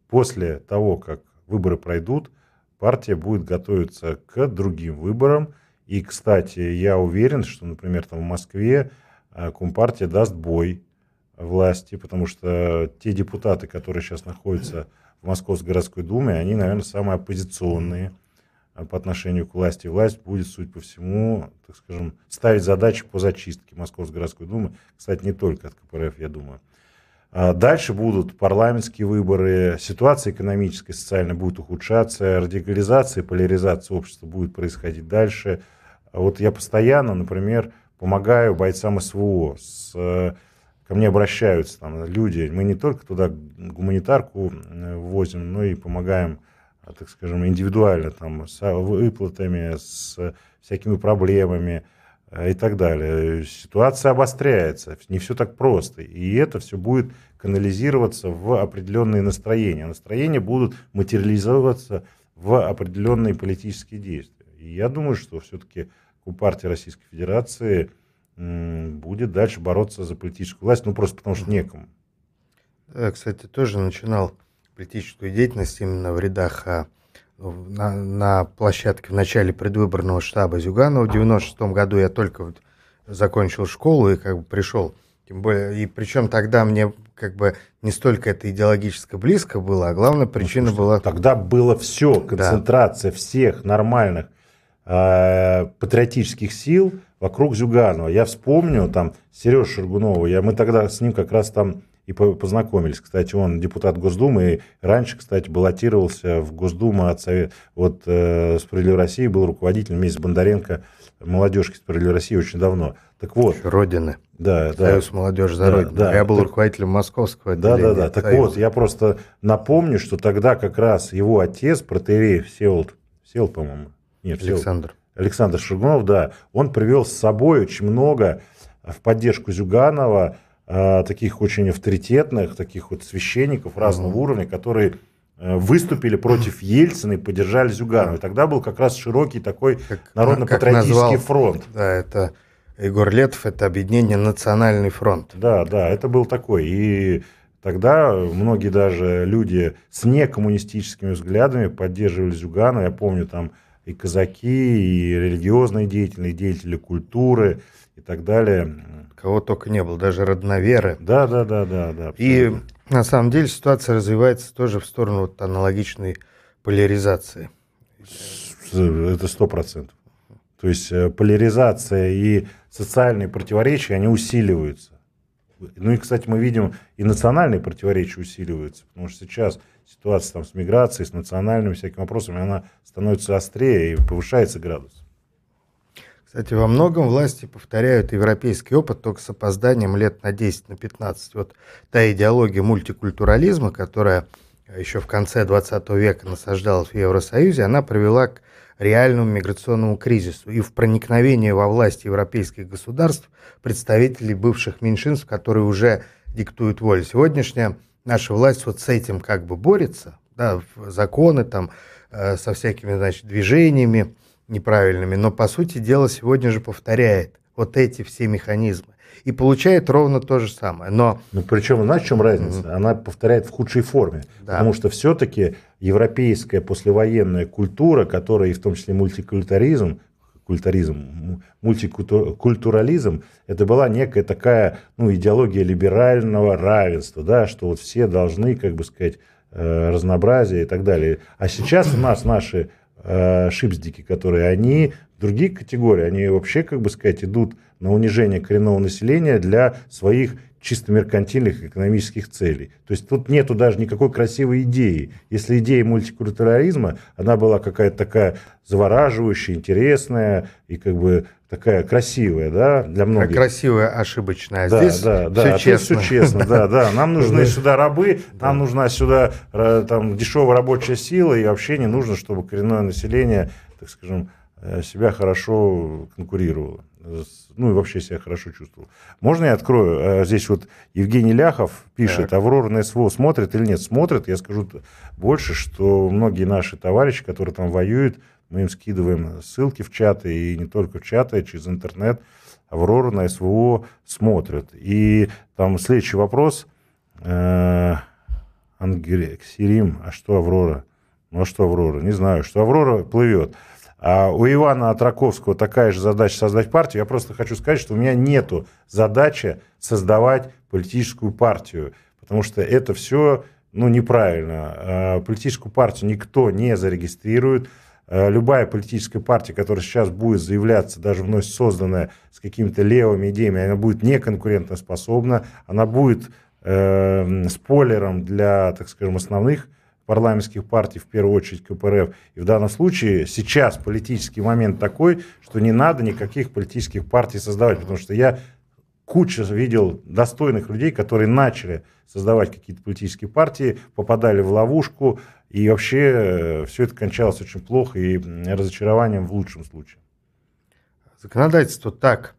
после того, как выборы пройдут, партия будет готовиться к другим выборам. И, кстати, я уверен, что, например, там в Москве э, Компартия даст бой власти, потому что те депутаты, которые сейчас находятся в Московской городской думе, они, наверное, самые оппозиционные по отношению к власти. Власть будет, судя по всему, так скажем, ставить задачи по зачистке Московской городской думы. Кстати, не только от КПРФ, я думаю. А дальше будут парламентские выборы, ситуация экономическая, социальная будет ухудшаться, радикализация, поляризация общества будет происходить дальше. А вот я постоянно, например, помогаю бойцам СВО. С, ко мне обращаются там люди. Мы не только туда гуманитарку возим, но и помогаем а, так скажем, индивидуально, там, с выплатами, с всякими проблемами э, и так далее. Ситуация обостряется, не все так просто. И это все будет канализироваться в определенные настроения. Настроения будут материализовываться в определенные политические действия. И я думаю, что все-таки Компартия Российской Федерации будет дальше бороться за политическую власть, ну просто потому что некому. Да, кстати, тоже начинал политическую деятельность именно в рядах а, на, на площадке в начале предвыборного штаба Зюганова. В 96 году я только вот закончил школу и как бы пришел. Тем более, и причем тогда мне как бы не столько это идеологически близко было, а главная причина ну, была... Тогда было все, концентрация да. всех нормальных э, патриотических сил вокруг Зюганова. Я вспомню там Сережу Шаргунова, я, мы тогда с ним как раз там и познакомились. Кстати, он депутат Госдумы, и раньше, кстати, баллотировался в Госдуму от Совет... Вот э, «Справедливой России» был руководителем вместе с Бондаренко молодежки «Справедливой России» очень давно. Так вот. Родины. Да, да. Союз молодежи за да, Родину. Да, я был так, руководителем московского отделения. Да, да, да. Так Союза. вот, я просто напомню, что тогда как раз его отец, протеерей Всеволод, Всеволод, по-моему, нет, Александр. Всеволод, Александр Шагунов, да, он привел с собой очень много в поддержку Зюганова Э, таких очень авторитетных, таких вот священников разного уровня, которые э, выступили против Ельцина и поддержали Зюганова. И тогда был как раз широкий такой народно-патриотический фронт. Да, это Егор Летов, это объединение «Национальный фронт». Да, да, это был такой. И тогда многие даже люди с некоммунистическими взглядами поддерживали Зюганова. Я помню там и казаки, и религиозные деятели, и деятели культуры и так далее кого только не было, даже родноверы. Да, да, да, да, да. И на самом деле ситуация развивается тоже в сторону вот аналогичной поляризации. Это сто процентов. То есть э, поляризация и социальные противоречия, они усиливаются. Ну и, кстати, мы видим, и национальные противоречия усиливаются, потому что сейчас ситуация там с миграцией, с национальными всякими вопросами, она становится острее и повышается градус. Кстати, во многом власти повторяют европейский опыт только с опозданием лет на 10, на 15. Вот та идеология мультикультурализма, которая еще в конце 20 века насаждалась в Евросоюзе, она привела к реальному миграционному кризису и в проникновении во власть европейских государств представителей бывших меньшинств, которые уже диктуют волю. Сегодняшняя наша власть вот с этим как бы борется, да, законы там, э, со всякими, значит, движениями, неправильными, но по сути дела сегодня же повторяет вот эти все механизмы и получает ровно то же самое. Но... Ну, причем, знаешь, в чем разница? Mm-hmm. Она повторяет в худшей форме. Да. Потому что все-таки европейская послевоенная культура, которая и в том числе мультикультуризм, культуризм, мультикультурализм, это была некая такая ну, идеология либерального равенства, да, что вот все должны, как бы сказать, э, разнообразие и так далее. А сейчас у нас наши э, шипсдики, которые они другие категории, они вообще, как бы сказать, идут на унижение коренного населения для своих чисто меркантильных экономических целей. То есть тут нету даже никакой красивой идеи. Если идея мультикультурализма, она была какая-то такая завораживающая, интересная и как бы такая красивая, да, для многих. Красивая, ошибочная. А да, здесь да, да, все честно. Все честно, да, да. Нам [LAUGHS] нужны сюда рабы, нам нужна сюда э, там дешевая рабочая сила, и вообще не нужно, чтобы коренное население, так скажем, э, себя хорошо конкурировало. Ну и вообще себя хорошо чувствовал. Можно я открою? Э, здесь вот Евгений Ляхов пишет, так. Аврора на СВО смотрит или нет? Смотрит. Я скажу больше, что многие наши товарищи, которые там воюют, мы им скидываем ссылки в чаты, и не только в чаты, а через интернет. Аврора на СВО смотрят. И там следующий вопрос. Э, Ангерим, а что Аврора? Ну а что Аврора? Не знаю, что Аврора плывет. А у Ивана Траковского такая же задача создать партию. Я просто хочу сказать, что у меня нету задачи создавать политическую партию, потому что это все ну, неправильно. А, политическую партию никто не зарегистрирует. А, любая политическая партия, которая сейчас будет заявляться, даже вновь созданная с какими-то левыми идеями, она будет неконкурентоспособна, она будет э, спойлером для, так скажем, основных парламентских партий, в первую очередь КПРФ. И в данном случае сейчас политический момент такой, что не надо никаких политических партий создавать, потому что я куча видел достойных людей, которые начали создавать какие-то политические партии, попадали в ловушку, и вообще э, все это кончалось очень плохо и разочарованием в лучшем случае. Законодательство так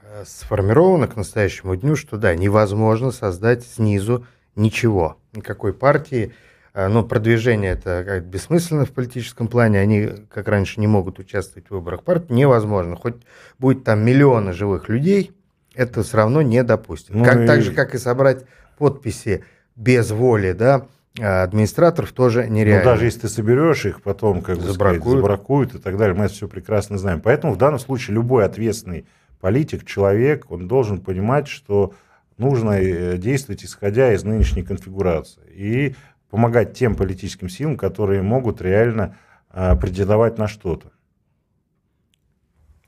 э, сформировано к настоящему дню, что да, невозможно создать снизу ничего, никакой партии. Э, но продвижение это как бессмысленно в политическом плане, они, как раньше, не могут участвовать в выборах партии, невозможно. Хоть будет там миллионы живых людей, это все равно не допустим. Ну как, и... Так же, как и собрать подписи без воли, да, администраторов тоже нереально. Ну, даже если ты соберешь их, потом, как бы забракуют. Сказать, забракуют и так далее, мы это все прекрасно знаем. Поэтому в данном случае любой ответственный политик, человек, он должен понимать, что нужно э, действовать исходя из нынешней конфигурации и помогать тем политическим силам, которые могут реально а, претендовать на что-то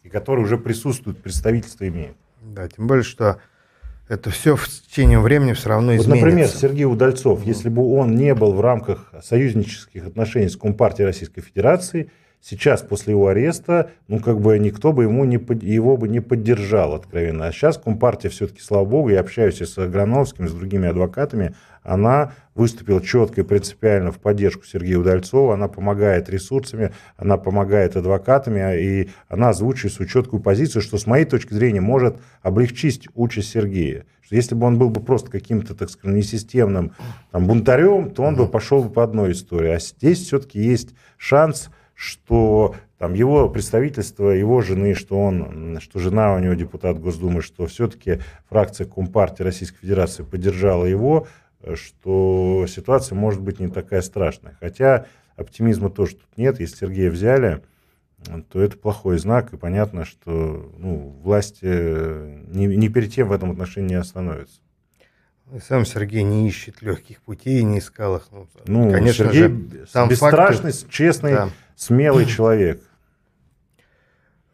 и которые уже присутствуют, представительство имеют. Да, тем более, что это все в течение времени все равно вот, изменится. Например, Сергей Удальцов, mm если бы он не был в рамках союзнических отношений с Компартией Российской Федерации, сейчас после его ареста, ну, как бы никто бы ему не, его бы не поддержал откровенно. А сейчас Компартия все-таки, слава богу, я общаюсь с Аграновским, с другими адвокатами, она выступила четко и принципиально в поддержку Сергея Удальцова, она помогает ресурсами, она помогает адвокатами, и она озвучивает свою четкую позицию, что с моей точки зрения может облегчить участь Сергея. Что если бы он был бы просто каким-то, так скажем, несистемным там, бунтарем, то он бы пошел бы по одной истории. А здесь все-таки есть шанс что там его представительство, его жены, что он, что жена у него депутат Госдумы, что все-таки фракция Компартии Российской Федерации поддержала его, что ситуация может быть не такая страшная. Хотя оптимизма тоже тут нет. Если Сергея взяли, то это плохой знак, и понятно, что ну, власти не, не перед тем в этом отношении не остановятся. И сам Сергей не ищет легких путей, не искал их. Ну, ну конечно Сергей же, сам бесстрашный, факты, честный, да. Смелый [CLEARS THROAT] человек.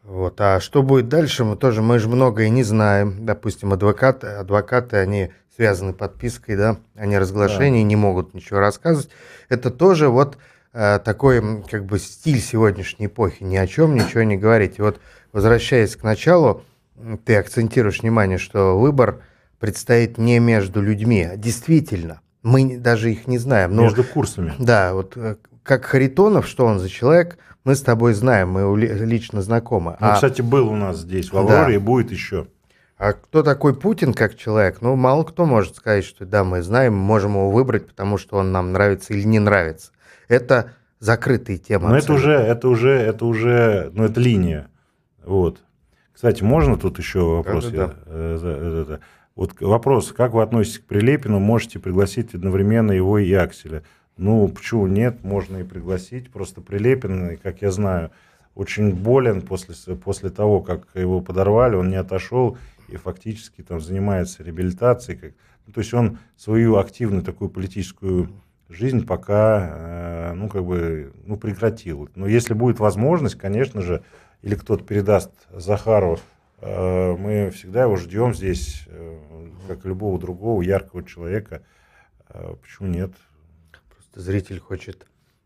Вот. А что будет дальше, мы тоже, мы же многое не знаем. Допустим, адвокаты, адвокаты, они связаны подпиской, да, они разглашения, да. не могут ничего рассказывать. Это тоже вот э, такой, как бы, стиль сегодняшней эпохи. Ни о чем ничего не говорить. И вот, возвращаясь к началу, ты акцентируешь внимание, что выбор – предстоит не между людьми. А действительно, мы даже их не знаем. Но, между курсами. Да, вот э, как Харитонов, что он за человек, мы с тобой знаем, мы лично знакомы. Ну, а, кстати, был у нас здесь, в Авроре, да. и будет еще. А кто такой Путин как человек? Ну, мало кто может сказать, что да, мы знаем, можем его выбрать, потому что он нам нравится или не нравится. Это закрытые темы. Но это уже, это уже, это уже, ну, это линия. Вот. Кстати, можно тут еще вопрос? Да, да, да. Я, э, вот вопрос, как вы относитесь к Прилепину? Можете пригласить одновременно его и Акселя? Ну, почему нет? Можно и пригласить. Просто Прилепин, как я знаю, очень болен после, после того, как его подорвали, он не отошел и фактически там занимается реабилитацией. Как, ну, то есть он свою активную такую политическую жизнь пока, э, ну, как бы, ну, прекратил. Но если будет возможность, конечно же, или кто-то передаст Захару Э, мы всегда его ждем здесь, э, как любого другого яркого человека. Э, почему нет? Зритель хочет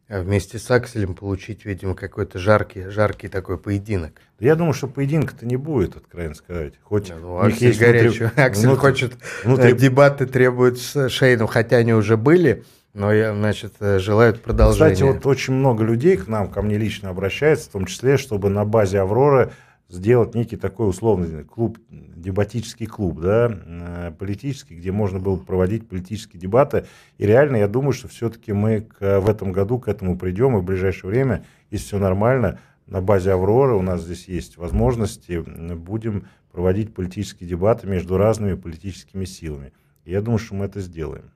вместе с Акселем получить, видимо, какой-то жаркий, жаркий такой поединок. Я думаю, что поединка-то не будет, откровенно сказать. Хоть ну, Аксель есть горячий. Внутри... [LAUGHS] Аксель внутри... хочет, внутри... дебаты требуют Шейну, хотя они уже были, но, значит, желают продолжения. Кстати, вот очень много людей к нам, ко мне лично обращается, в том числе, чтобы на базе «Авроры» сделать некий такой условный клуб, дебатический клуб, да, э, политический, где можно было проводить политические дебаты. И реально я думаю, что все-таки мы к, в этом году к этому придем, и в ближайшее время, если все нормально, на базе «Авроры» у нас здесь есть возможности, будем проводить политические дебаты между разными политическими силами. И я думаю, что мы это сделаем.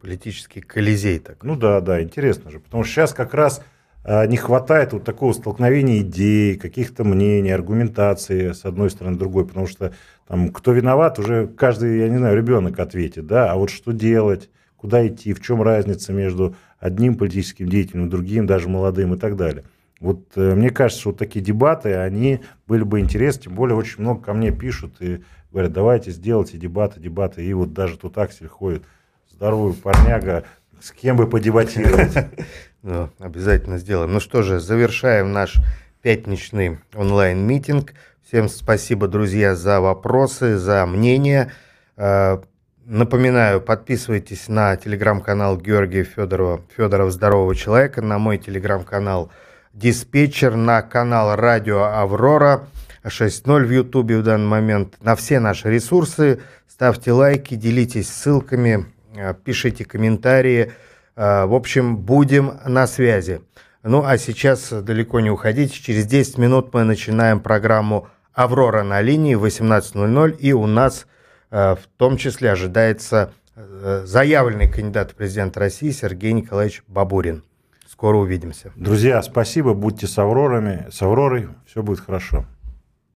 Политический колизей так. Ну да, да, интересно же. Потому что сейчас как раз не хватает вот такого столкновения идей, каких-то мнений, аргументации с одной стороны, другой, потому что там кто виноват, уже каждый, я не знаю, ребенок ответит, да, а вот что делать, куда идти, в чем разница между одним политическим деятелем, другим, даже молодым и так далее. Вот э, мне кажется, вот такие дебаты, они были бы интересны, тем более очень много ко мне пишут и говорят, давайте сделайте дебаты, дебаты, и вот даже тут Аксель ходит, здоровый парняга, с кем бы подебатировать. [LAUGHS] Ну, обязательно сделаем. Ну что же, завершаем наш пятничный онлайн-митинг. Всем спасибо, друзья, за вопросы, за мнение. Э, напоминаю, подписывайтесь на телеграм-канал Георгия Федорова, Федоров Здорового Человека, на мой телеграм-канал Диспетчер, на канал Радио Аврора 6.0 в Ютубе в данный момент, на все наши ресурсы. Ставьте лайки, делитесь ссылками, э, пишите комментарии. Э, в общем, будем на связи. Ну, а сейчас далеко не уходите. Через 10 минут мы начинаем программу «Аврора на линии» в 18.00. И у нас э, в том числе ожидается э, заявленный кандидат в президент России Сергей Николаевич Бабурин. Скоро увидимся. Друзья, спасибо. Будьте с Аврорами, с Авророй. Все будет хорошо.